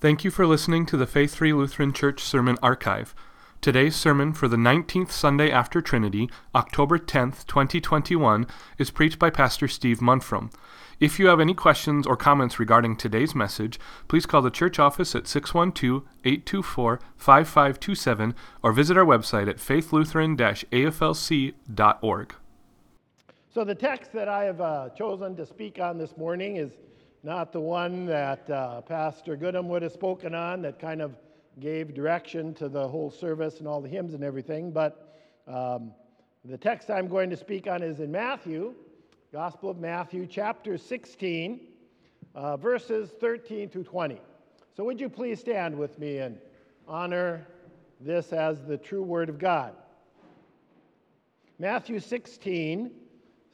Thank you for listening to the Faith Free Lutheran Church Sermon Archive. Today's sermon for the 19th Sunday after Trinity, October 10th, 2021, is preached by Pastor Steve Munfrom. If you have any questions or comments regarding today's message, please call the church office at 612 824 5527 or visit our website at faithlutheran aflc.org. So, the text that I have uh, chosen to speak on this morning is not the one that uh, Pastor Goodham would have spoken on that kind of gave direction to the whole service and all the hymns and everything, but um, the text I'm going to speak on is in Matthew, Gospel of Matthew, chapter 16, uh, verses 13 through 20. So, would you please stand with me and honor this as the true Word of God? Matthew 16,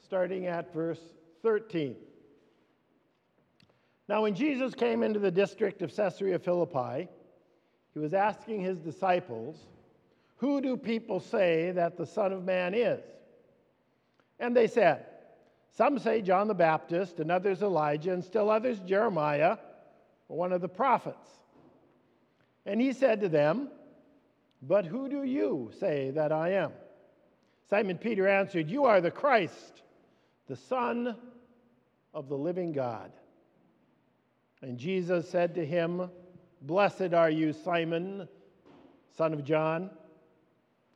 starting at verse 13. Now, when Jesus came into the district of Caesarea Philippi, he was asking his disciples, Who do people say that the Son of Man is? And they said, Some say John the Baptist, and others Elijah, and still others Jeremiah, or one of the prophets. And he said to them, But who do you say that I am? Simon Peter answered, You are the Christ, the Son of the living God. And Jesus said to him, Blessed are you, Simon, son of John,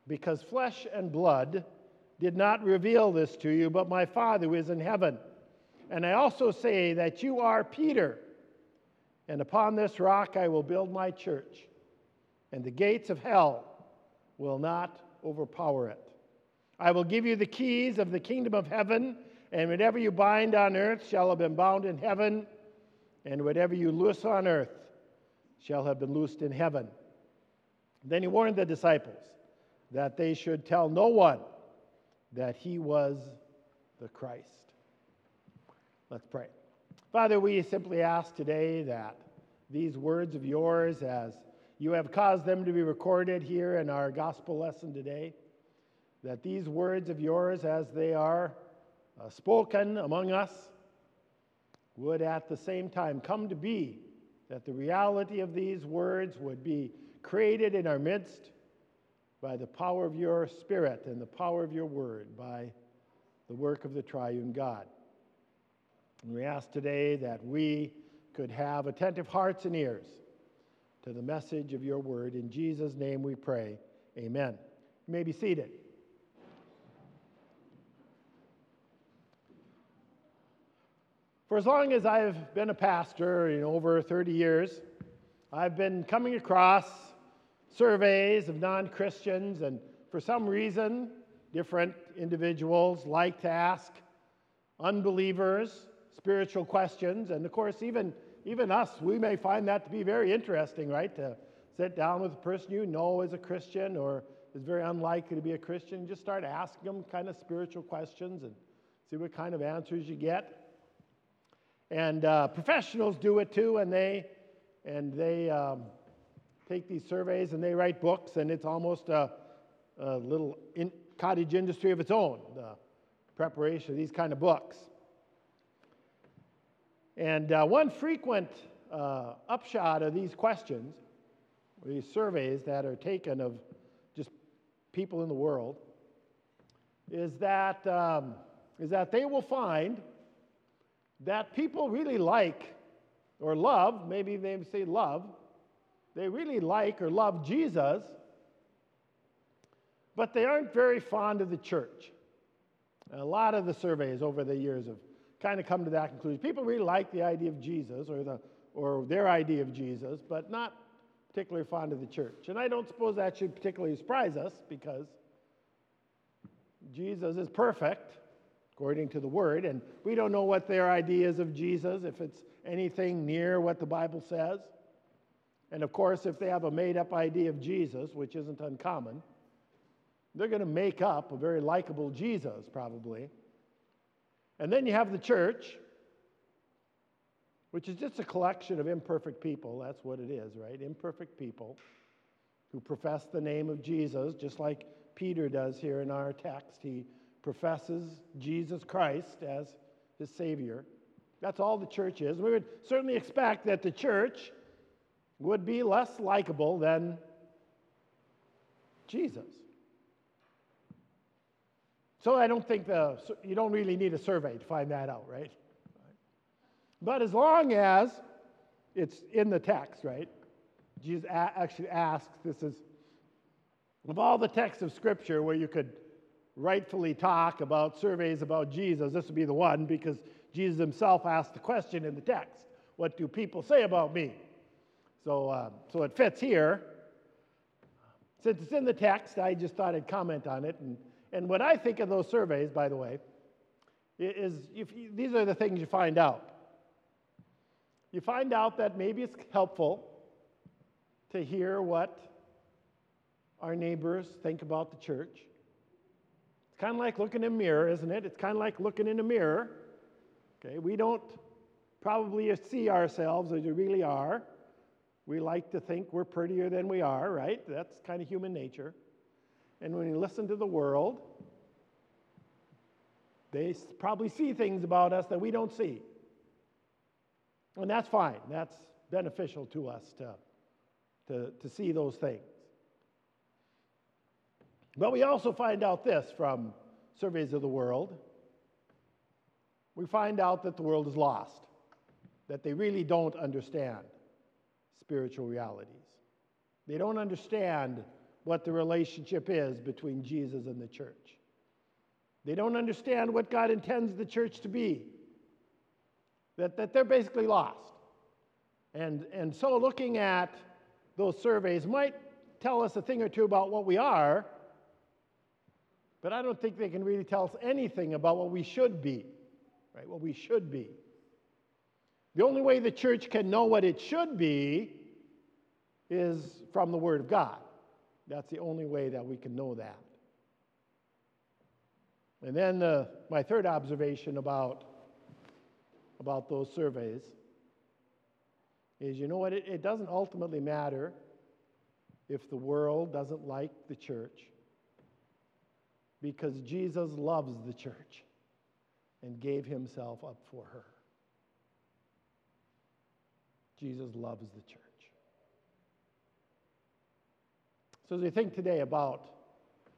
because flesh and blood did not reveal this to you, but my Father who is in heaven. And I also say that you are Peter, and upon this rock I will build my church, and the gates of hell will not overpower it. I will give you the keys of the kingdom of heaven, and whatever you bind on earth shall have been bound in heaven and whatever you loose on earth shall have been loosed in heaven. Then he warned the disciples that they should tell no one that he was the Christ. Let's pray. Father, we simply ask today that these words of yours, as you have caused them to be recorded here in our gospel lesson today, that these words of yours, as they are uh, spoken among us, would at the same time come to be, that the reality of these words would be created in our midst by the power of your Spirit and the power of your word, by the work of the triune God. And we ask today that we could have attentive hearts and ears to the message of your word. In Jesus' name we pray. Amen. You may be seated. For as long as I've been a pastor, you know, over 30 years, I've been coming across surveys of non Christians, and for some reason, different individuals like to ask unbelievers spiritual questions. And of course, even, even us, we may find that to be very interesting, right? To sit down with a person you know is a Christian or is very unlikely to be a Christian, just start asking them kind of spiritual questions and see what kind of answers you get. And uh, professionals do it too, and they, and they um, take these surveys and they write books, and it's almost a, a little in, cottage industry of its own, the preparation of these kind of books. And uh, one frequent uh, upshot of these questions, these surveys that are taken of just people in the world, is that, um, is that they will find that people really like or love, maybe they say love, they really like or love Jesus, but they aren't very fond of the church. A lot of the surveys over the years have kind of come to that conclusion. People really like the idea of Jesus or, the, or their idea of Jesus, but not particularly fond of the church. And I don't suppose that should particularly surprise us because Jesus is perfect according to the word. And we don't know what their ideas of Jesus, if it's anything near what the Bible says. And of course, if they have a made up idea of Jesus, which isn't uncommon, they're going to make up a very likable Jesus, probably. And then you have the church, which is just a collection of imperfect people. That's what it is, right? Imperfect people who profess the name of Jesus, just like Peter does here in our text. He professes Jesus Christ as his Savior. That's all the church is. We would certainly expect that the church would be less likable than Jesus. So I don't think the, you don't really need a survey to find that out, right? But as long as it's in the text, right? Jesus actually asks, this is, of all the texts of Scripture where you could rightfully talk about surveys about Jesus, this would be the one because Jesus himself asked the question in the text What do people say about me? So, uh, so it fits here. Since it's in the text, I just thought I'd comment on it. And, and what I think of those surveys, by the way, is if you, these are the things you find out. You find out that maybe it's helpful to hear what our neighbors think about the church. Kind of like looking in a mirror, isn't it? It's kind of like looking in a mirror. Okay, we don't probably see ourselves as we really are. We like to think we're prettier than we are, right? That's kind of human nature. And when you listen to the world, they probably see things about us that we don't see. And that's fine. That's beneficial to us to, to, to see those things. But we also find out this from surveys of the world. We find out that the world is lost, that they really don't understand spiritual realities. They don't understand what the relationship is between Jesus and the church. They don't understand what God intends the church to be. That, that they're basically lost. And, and so looking at those surveys might tell us a thing or two about what we are, but I don't think they can really tell us anything about what we should be, right? What we should be. The only way the church can know what it should be is from the Word of God. That's the only way that we can know that. And then uh, my third observation about, about those surveys is you know what? It, it doesn't ultimately matter if the world doesn't like the church because Jesus loves the church and gave himself up for her. Jesus loves the church. So, as we think today about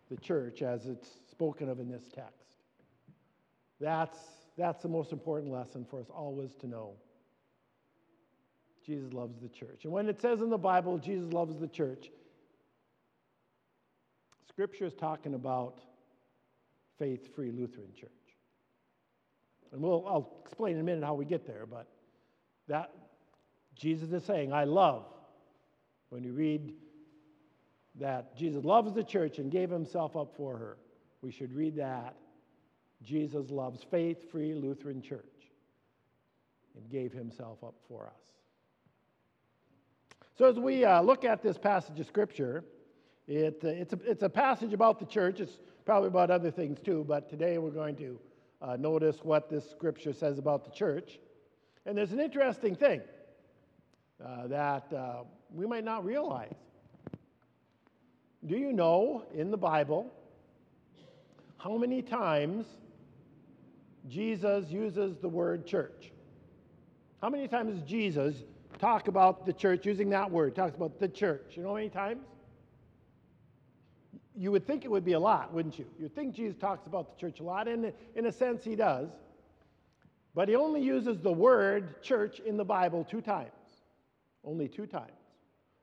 the church as it's spoken of in this text, that's, that's the most important lesson for us always to know. Jesus loves the church. And when it says in the Bible, Jesus loves the church, Scripture is talking about Faith Free Lutheran Church. And we'll, I'll explain in a minute how we get there, but that Jesus is saying, I love. When you read that Jesus loves the church and gave himself up for her. We should read that. Jesus loves Faith Free Lutheran Church and gave himself up for us. So, as we uh, look at this passage of Scripture, it, uh, it's, a, it's a passage about the church. It's probably about other things too, but today we're going to uh, notice what this Scripture says about the church. And there's an interesting thing uh, that uh, we might not realize. Do you know in the Bible how many times Jesus uses the word church? How many times does Jesus talk about the church using that word? Talks about the church. You know how many times? You would think it would be a lot, wouldn't you? You'd think Jesus talks about the church a lot, and in a sense, he does. But he only uses the word church in the Bible two times. Only two times.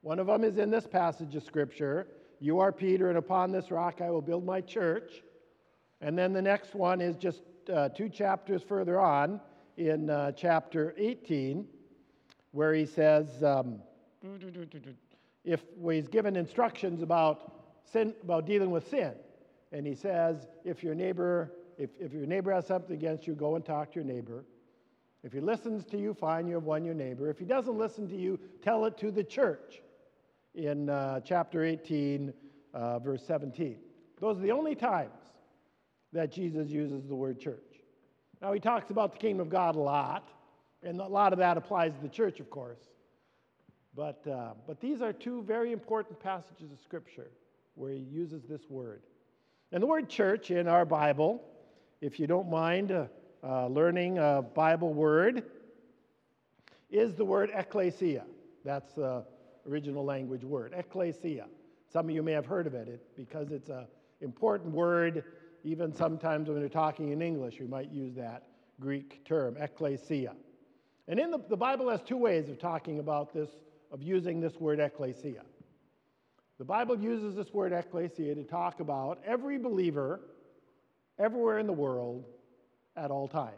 One of them is in this passage of Scripture, you are Peter, and upon this rock I will build my church. And then the next one is just uh, two chapters further on in uh, chapter 18, where he says, um, if well, he's given instructions about sin, about dealing with sin, and he says, if your neighbor, if, if your neighbor has something against you, go and talk to your neighbor. If he listens to you, fine, you have won your neighbor. If he doesn't listen to you, tell it to the church in uh, chapter 18, uh, verse 17. Those are the only times that Jesus uses the word church. Now, he talks about the kingdom of God a lot, and a lot of that applies to the church, of course. But, uh, but these are two very important passages of Scripture where he uses this word. And the word church in our Bible, if you don't mind uh, uh, learning a Bible word, is the word ecclesia. That's the original language word, ecclesia. Some of you may have heard of it, it because it's an important word. Even sometimes when we're talking in English, we might use that Greek term, ecclesia. And in the, the Bible has two ways of talking about this, of using this word ecclesia. The Bible uses this word ecclesia to talk about every believer everywhere in the world at all times.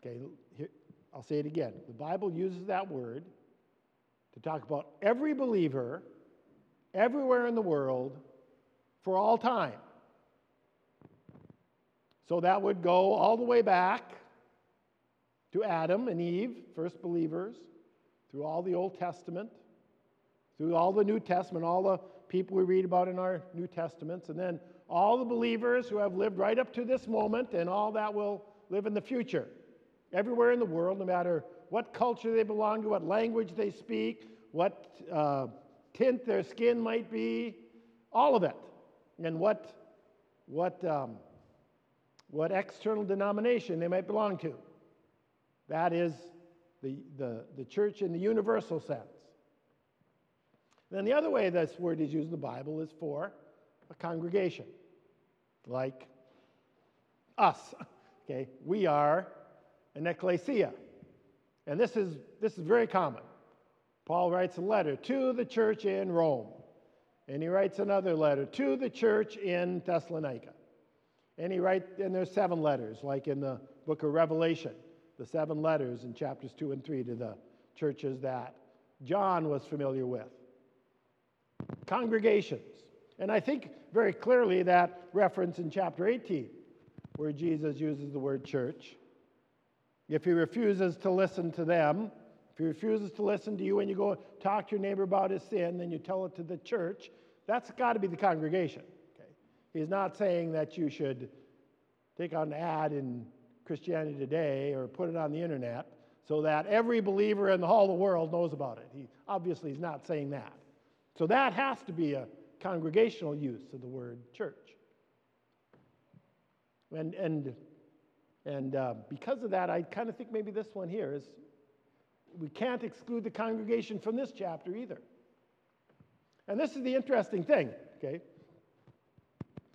Okay, here, I'll say it again. The Bible uses that word to talk about every believer everywhere in the world for all time. So that would go all the way back to Adam and Eve, first believers, through all the Old Testament, through all the New Testament, all the people we read about in our New Testaments, and then all the believers who have lived right up to this moment and all that will live in the future. Everywhere in the world, no matter what culture they belong to, what language they speak, what uh, tint their skin might be, all of it, and what, what, um, what external denomination they might belong to. That is the, the, the church in the universal sense. Then the other way this word is used in the Bible is for a congregation, like us. Okay, we are an ecclesia. And this is, this is very common. Paul writes a letter to the church in Rome, and he writes another letter to the church in Thessalonica. And he writes, and there's seven letters, like in the book of Revelation, the seven letters in chapters two and three to the churches that John was familiar with. Congregations. And I think very clearly that reference in chapter 18, where Jesus uses the word church. If he refuses to listen to them, if he refuses to listen to you when you go talk to your neighbor about his sin, then you tell it to the church, that's got to be the congregation. Okay? He's not saying that you should take out an ad in Christianity Today or put it on the internet so that every believer in the whole of the world knows about it. He obviously is not saying that. So that has to be a congregational use of the word church. And, and, and uh, because of that, I kind of think maybe this one here is we can't exclude the congregation from this chapter either. And this is the interesting thing, okay?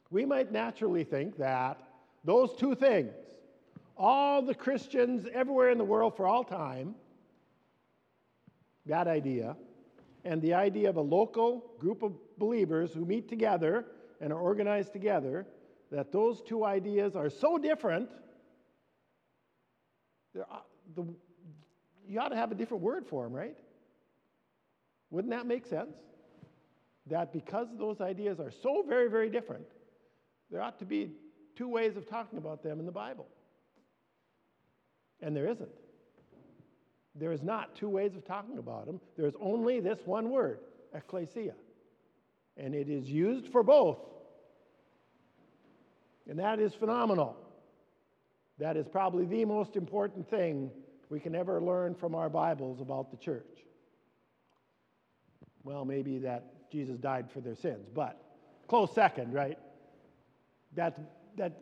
We might naturally think that those two things, all the Christians everywhere in the world for all time, that idea, and the idea of a local group of believers who meet together and are organized together, that those two ideas are so different, uh, the, you ought to have a different word for them, right? Wouldn't that make sense? That because those ideas are so very, very different, there ought to be two ways of talking about them in the Bible. And there isn't. There is not two ways of talking about them. There's only this one word, ecclesia. And it is used for both. And that is phenomenal. That is probably the most important thing we can ever learn from our Bibles about the church. Well, maybe that Jesus died for their sins, but close second, right? That, that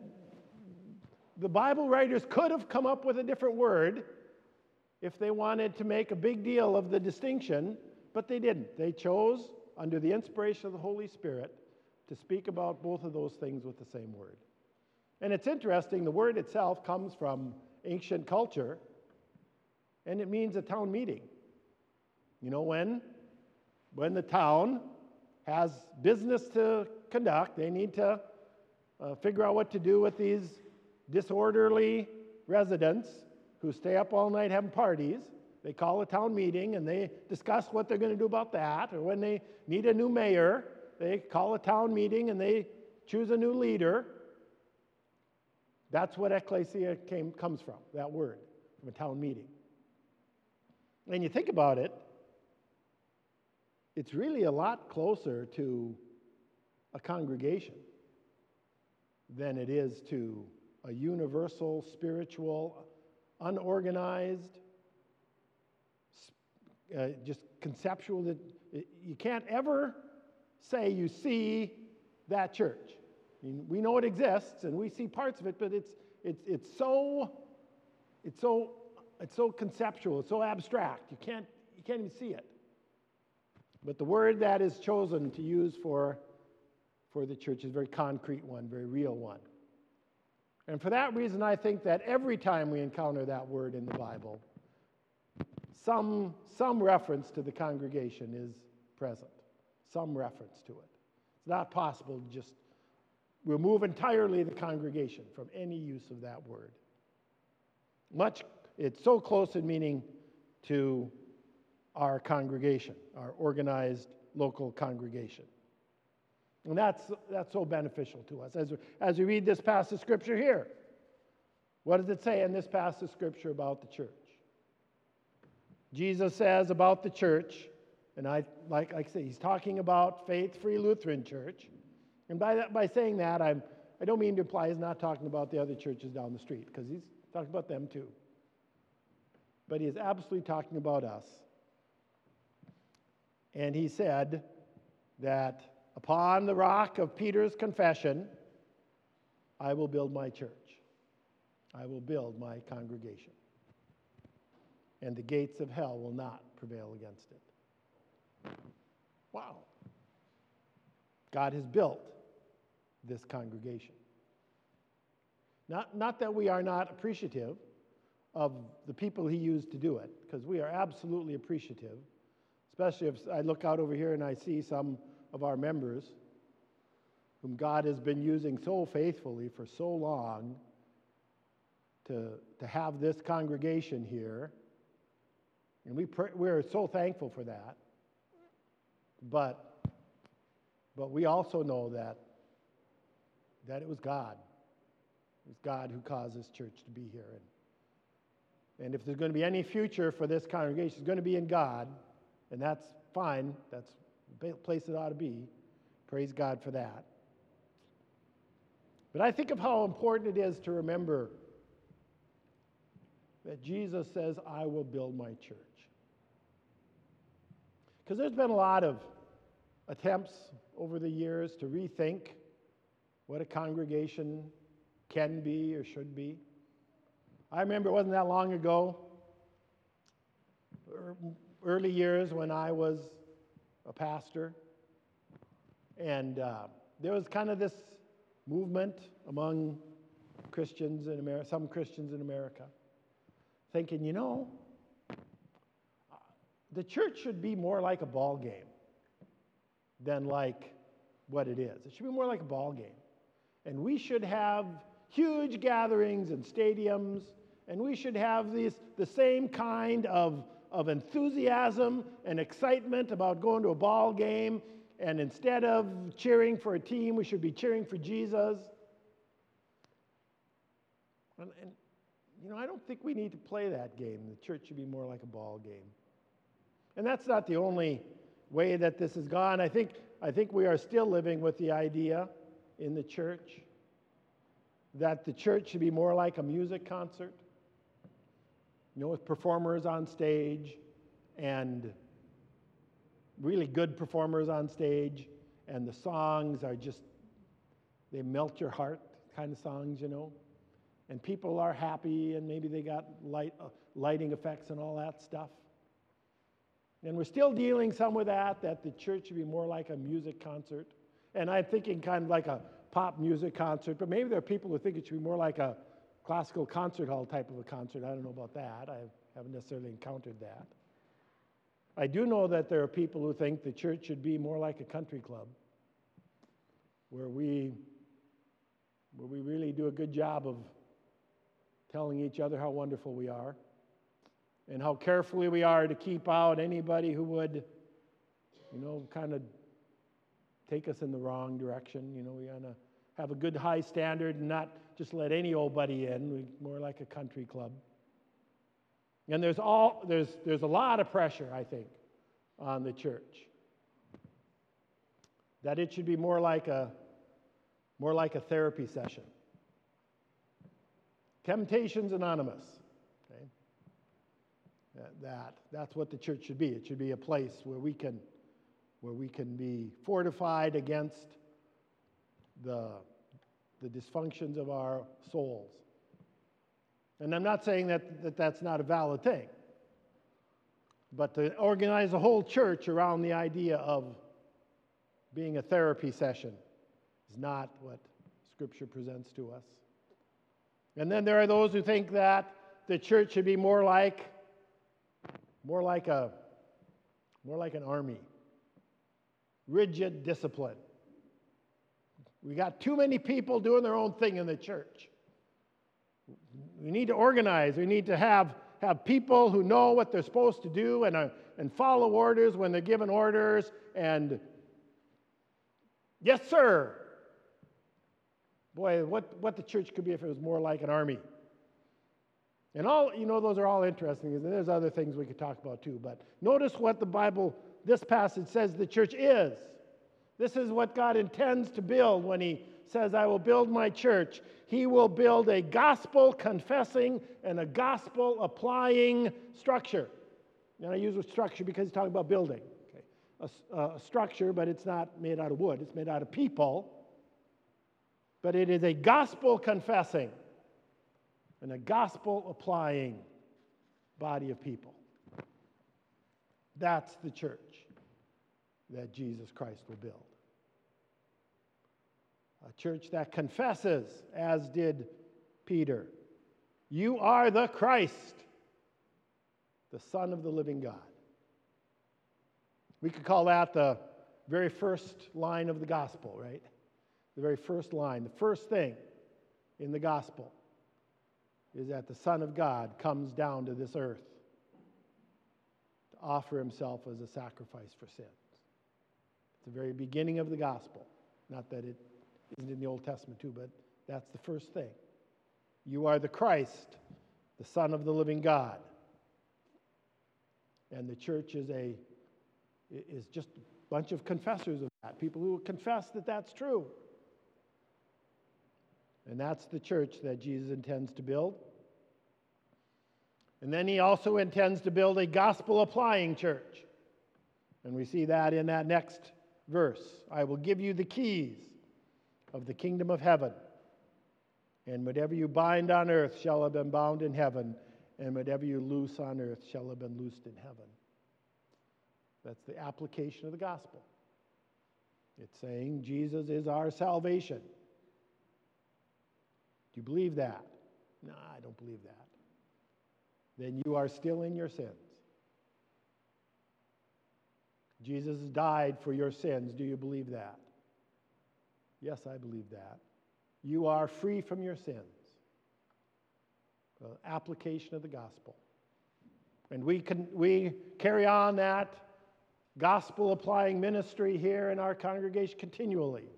the Bible writers could have come up with a different word if they wanted to make a big deal of the distinction, but they didn't. They chose, under the inspiration of the Holy Spirit, to speak about both of those things with the same word. And it's interesting, the word itself comes from ancient culture, and it means a town meeting. You know, when, when the town has business to conduct, they need to uh, figure out what to do with these disorderly residents who stay up all night having parties. They call a town meeting and they discuss what they're going to do about that. Or when they need a new mayor, they call a town meeting and they choose a new leader. That's what ecclesia came, comes from, that word, from a town meeting. And you think about it, it's really a lot closer to a congregation than it is to a universal spiritual unorganized, uh, just conceptual. That you can't ever say you see that church. I mean, we know it exists and we see parts of it, but it's it's it's so it's so it's so conceptual, it's so abstract. You can't you can't even see it. But the word that is chosen to use for, for the church is a very concrete one, very real one. And for that reason, I think that every time we encounter that word in the Bible, some, some reference to the congregation is present, some reference to it. It's not possible to just remove entirely the congregation from any use of that word. Much, it's so close in meaning to our congregation, our organized local congregation. And that's, that's so beneficial to us. As, as we read this passage of Scripture here, what does it say in this passage of Scripture about the church? Jesus says about the church, and I, like, like I say, he's talking about Faith Free Lutheran Church. And by, that, by saying that, I'm, I don't mean to imply he's not talking about the other churches down the street, because he's talking about them too. But he is absolutely talking about us. And he said that upon the rock of Peter's confession, I will build my church. I will build my congregation. And the gates of hell will not prevail against it. Wow. God has built this congregation. Not, not that we are not appreciative of the people he used to do it, because we are absolutely appreciative, especially if I look out over here and I see some of our members whom God has been using so faithfully for so long to, to have this congregation here. And we pray, we're so thankful for that. But, but we also know that, that it was God. It was God who caused this church to be here. And, and if there's going to be any future for this congregation, it's going to be in God. And that's fine. That's place it ought to be. Praise God for that. But I think of how important it is to remember that Jesus says, I will build my church. Because there's been a lot of attempts over the years to rethink what a congregation can be or should be. I remember it wasn't that long ago, early years when I was a pastor, and uh, there was kind of this movement among Christians in America, some Christians in America, thinking, you know, the church should be more like a ball game than like what it is. It should be more like a ball game. And we should have huge gatherings and stadiums, and we should have these, the same kind of, of enthusiasm and excitement about going to a ball game. And instead of cheering for a team, we should be cheering for Jesus. And, and you know, I don't think we need to play that game. The church should be more like a ball game. And that's not the only way that this has gone. I think, I think we are still living with the idea in the church that the church should be more like a music concert, you know, with performers on stage and really good performers on stage, and the songs are just, they melt your heart kind of songs, you know. And people are happy, and maybe they got light, uh, lighting effects and all that stuff. And we're still dealing some with that, that the church should be more like a music concert. And I'm thinking kind of like a pop music concert, but maybe there are people who think it should be more like a classical concert hall type of a concert. I don't know about that. I haven't necessarily encountered that. I do know that there are people who think the church should be more like a country club where we, where we really do a good job of telling each other how wonderful we are and how carefully we are to keep out anybody who would, you know, kind of take us in the wrong direction. You know, we want to have a good high standard and not just let any old buddy in. More like a country club. And there's all there's there's a lot of pressure, I think, on the church. That it should be more like a more like a therapy session. Temptations Anonymous. Okay? That, that, that's what the church should be. It should be a place where we can, where we can be fortified against the, the dysfunctions of our souls. And I'm not saying that, that that's not a valid thing. But to organize a whole church around the idea of being a therapy session is not what Scripture presents to us. And then there are those who think that the church should be more like more like a more like an army. Rigid discipline. We got too many people doing their own thing in the church. We need to organize. We need to have, have people who know what they're supposed to do and, uh, and follow orders when they're given orders. And yes, sir. Boy, what, what the church could be if it was more like an army. And all, you know, those are all interesting. And there's other things we could talk about too. But notice what the Bible, this passage says the church is. This is what God intends to build when He says, I will build my church. He will build a gospel confessing and a gospel applying structure. And I use a structure because he's talking about building. Okay. A, uh, a structure, but it's not made out of wood, it's made out of people. But it is a gospel confessing and a gospel applying body of people. That's the church that Jesus Christ will build. A church that confesses, as did Peter, You are the Christ, the Son of the living God. We could call that the very first line of the gospel, right? The very first line, the first thing in the gospel is that the Son of God comes down to this earth to offer himself as a sacrifice for sins. It's the very beginning of the gospel. Not that it isn't in the Old Testament too, but that's the first thing. You are the Christ, the Son of the living God. And the church is a is just a bunch of confessors of that, people who confess that that's true. And that's the church that Jesus intends to build. And then he also intends to build a gospel applying church. And we see that in that next verse. I will give you the keys of the kingdom of heaven. And whatever you bind on earth shall have been bound in heaven, and whatever you loose on earth shall have been loosed in heaven. That's the application of the gospel. It's saying Jesus is our salvation. Do you believe that? No, I don't believe that. Then you are still in your sins. Jesus died for your sins. Do you believe that? Yes, I believe that. You are free from your sins. Application of the gospel. And we, can, we carry on that gospel applying ministry here in our congregation continually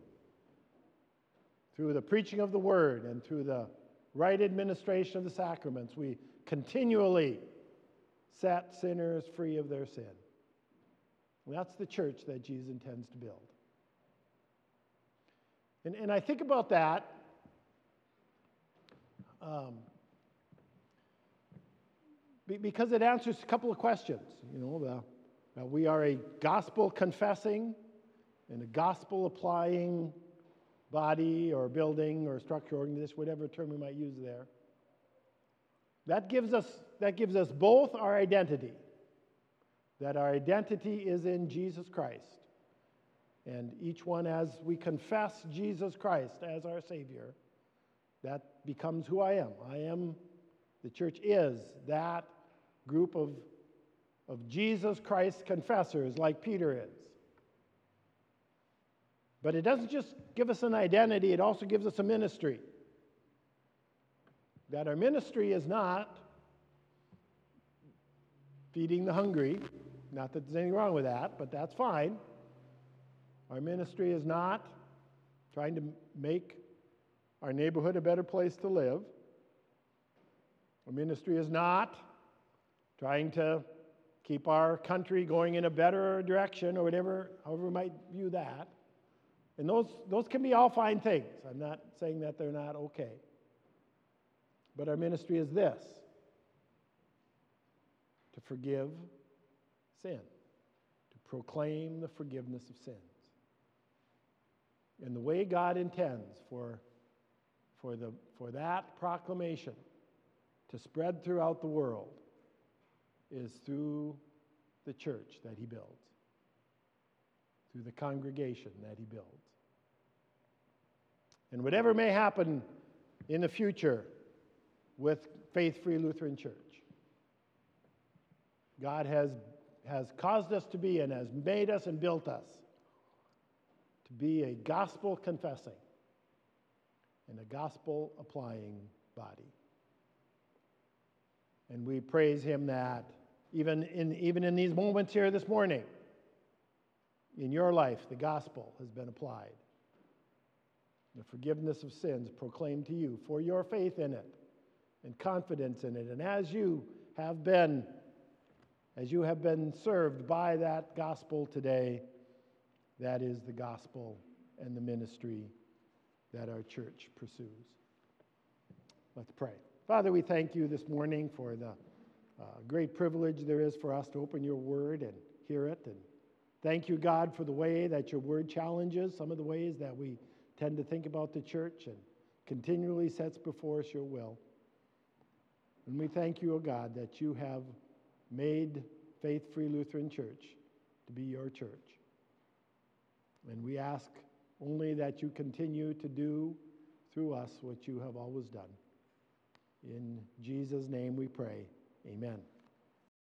through the preaching of the word and through the right administration of the sacraments, we continually set sinners free of their sin. That's the church that Jesus intends to build. And, and I think about that. Um, because it answers a couple of questions. You know, the, we are a gospel confessing and a gospel applying body or building or structure, organization, whatever term we might use there. That gives us, that gives us both our identity, that our identity is in Jesus Christ. And each one, as we confess Jesus Christ as our Savior, that becomes who I am. I am, the church is that group of, of Jesus Christ confessors like Peter is. But it doesn't just give us an identity, it also gives us a ministry. That our ministry is not feeding the hungry. Not that there's anything wrong with that, but that's fine. Our ministry is not trying to make our neighborhood a better place to live. Our ministry is not trying to keep our country going in a better direction or whatever, however we might view that. And those, those can be all fine things. I'm not saying that they're not okay. But our ministry is this to forgive sin, to proclaim the forgiveness of sins. And the way God intends for, for, the, for that proclamation to spread throughout the world is through the church that he builds, through the congregation that he builds. And whatever may happen in the future with Faith Free Lutheran Church, God has, has caused us to be and has made us and built us to be a gospel confessing and a gospel applying body. And we praise Him that even in, even in these moments here this morning, in your life, the gospel has been applied. The forgiveness of sins proclaimed to you for your faith in it and confidence in it. And as you have been, as you have been served by that gospel today, that is the gospel and the ministry that our church pursues. Let's pray. Father, we thank you this morning for the uh, great privilege there is for us to open your word and hear it. And thank you, God, for the way that your word challenges some of the ways that we tend to think about the church and continually sets before us your will. And we thank you, O oh God, that you have made Faith Free Lutheran Church to be your church. And we ask only that you continue to do through us what you have always done. In Jesus' name we pray. Amen.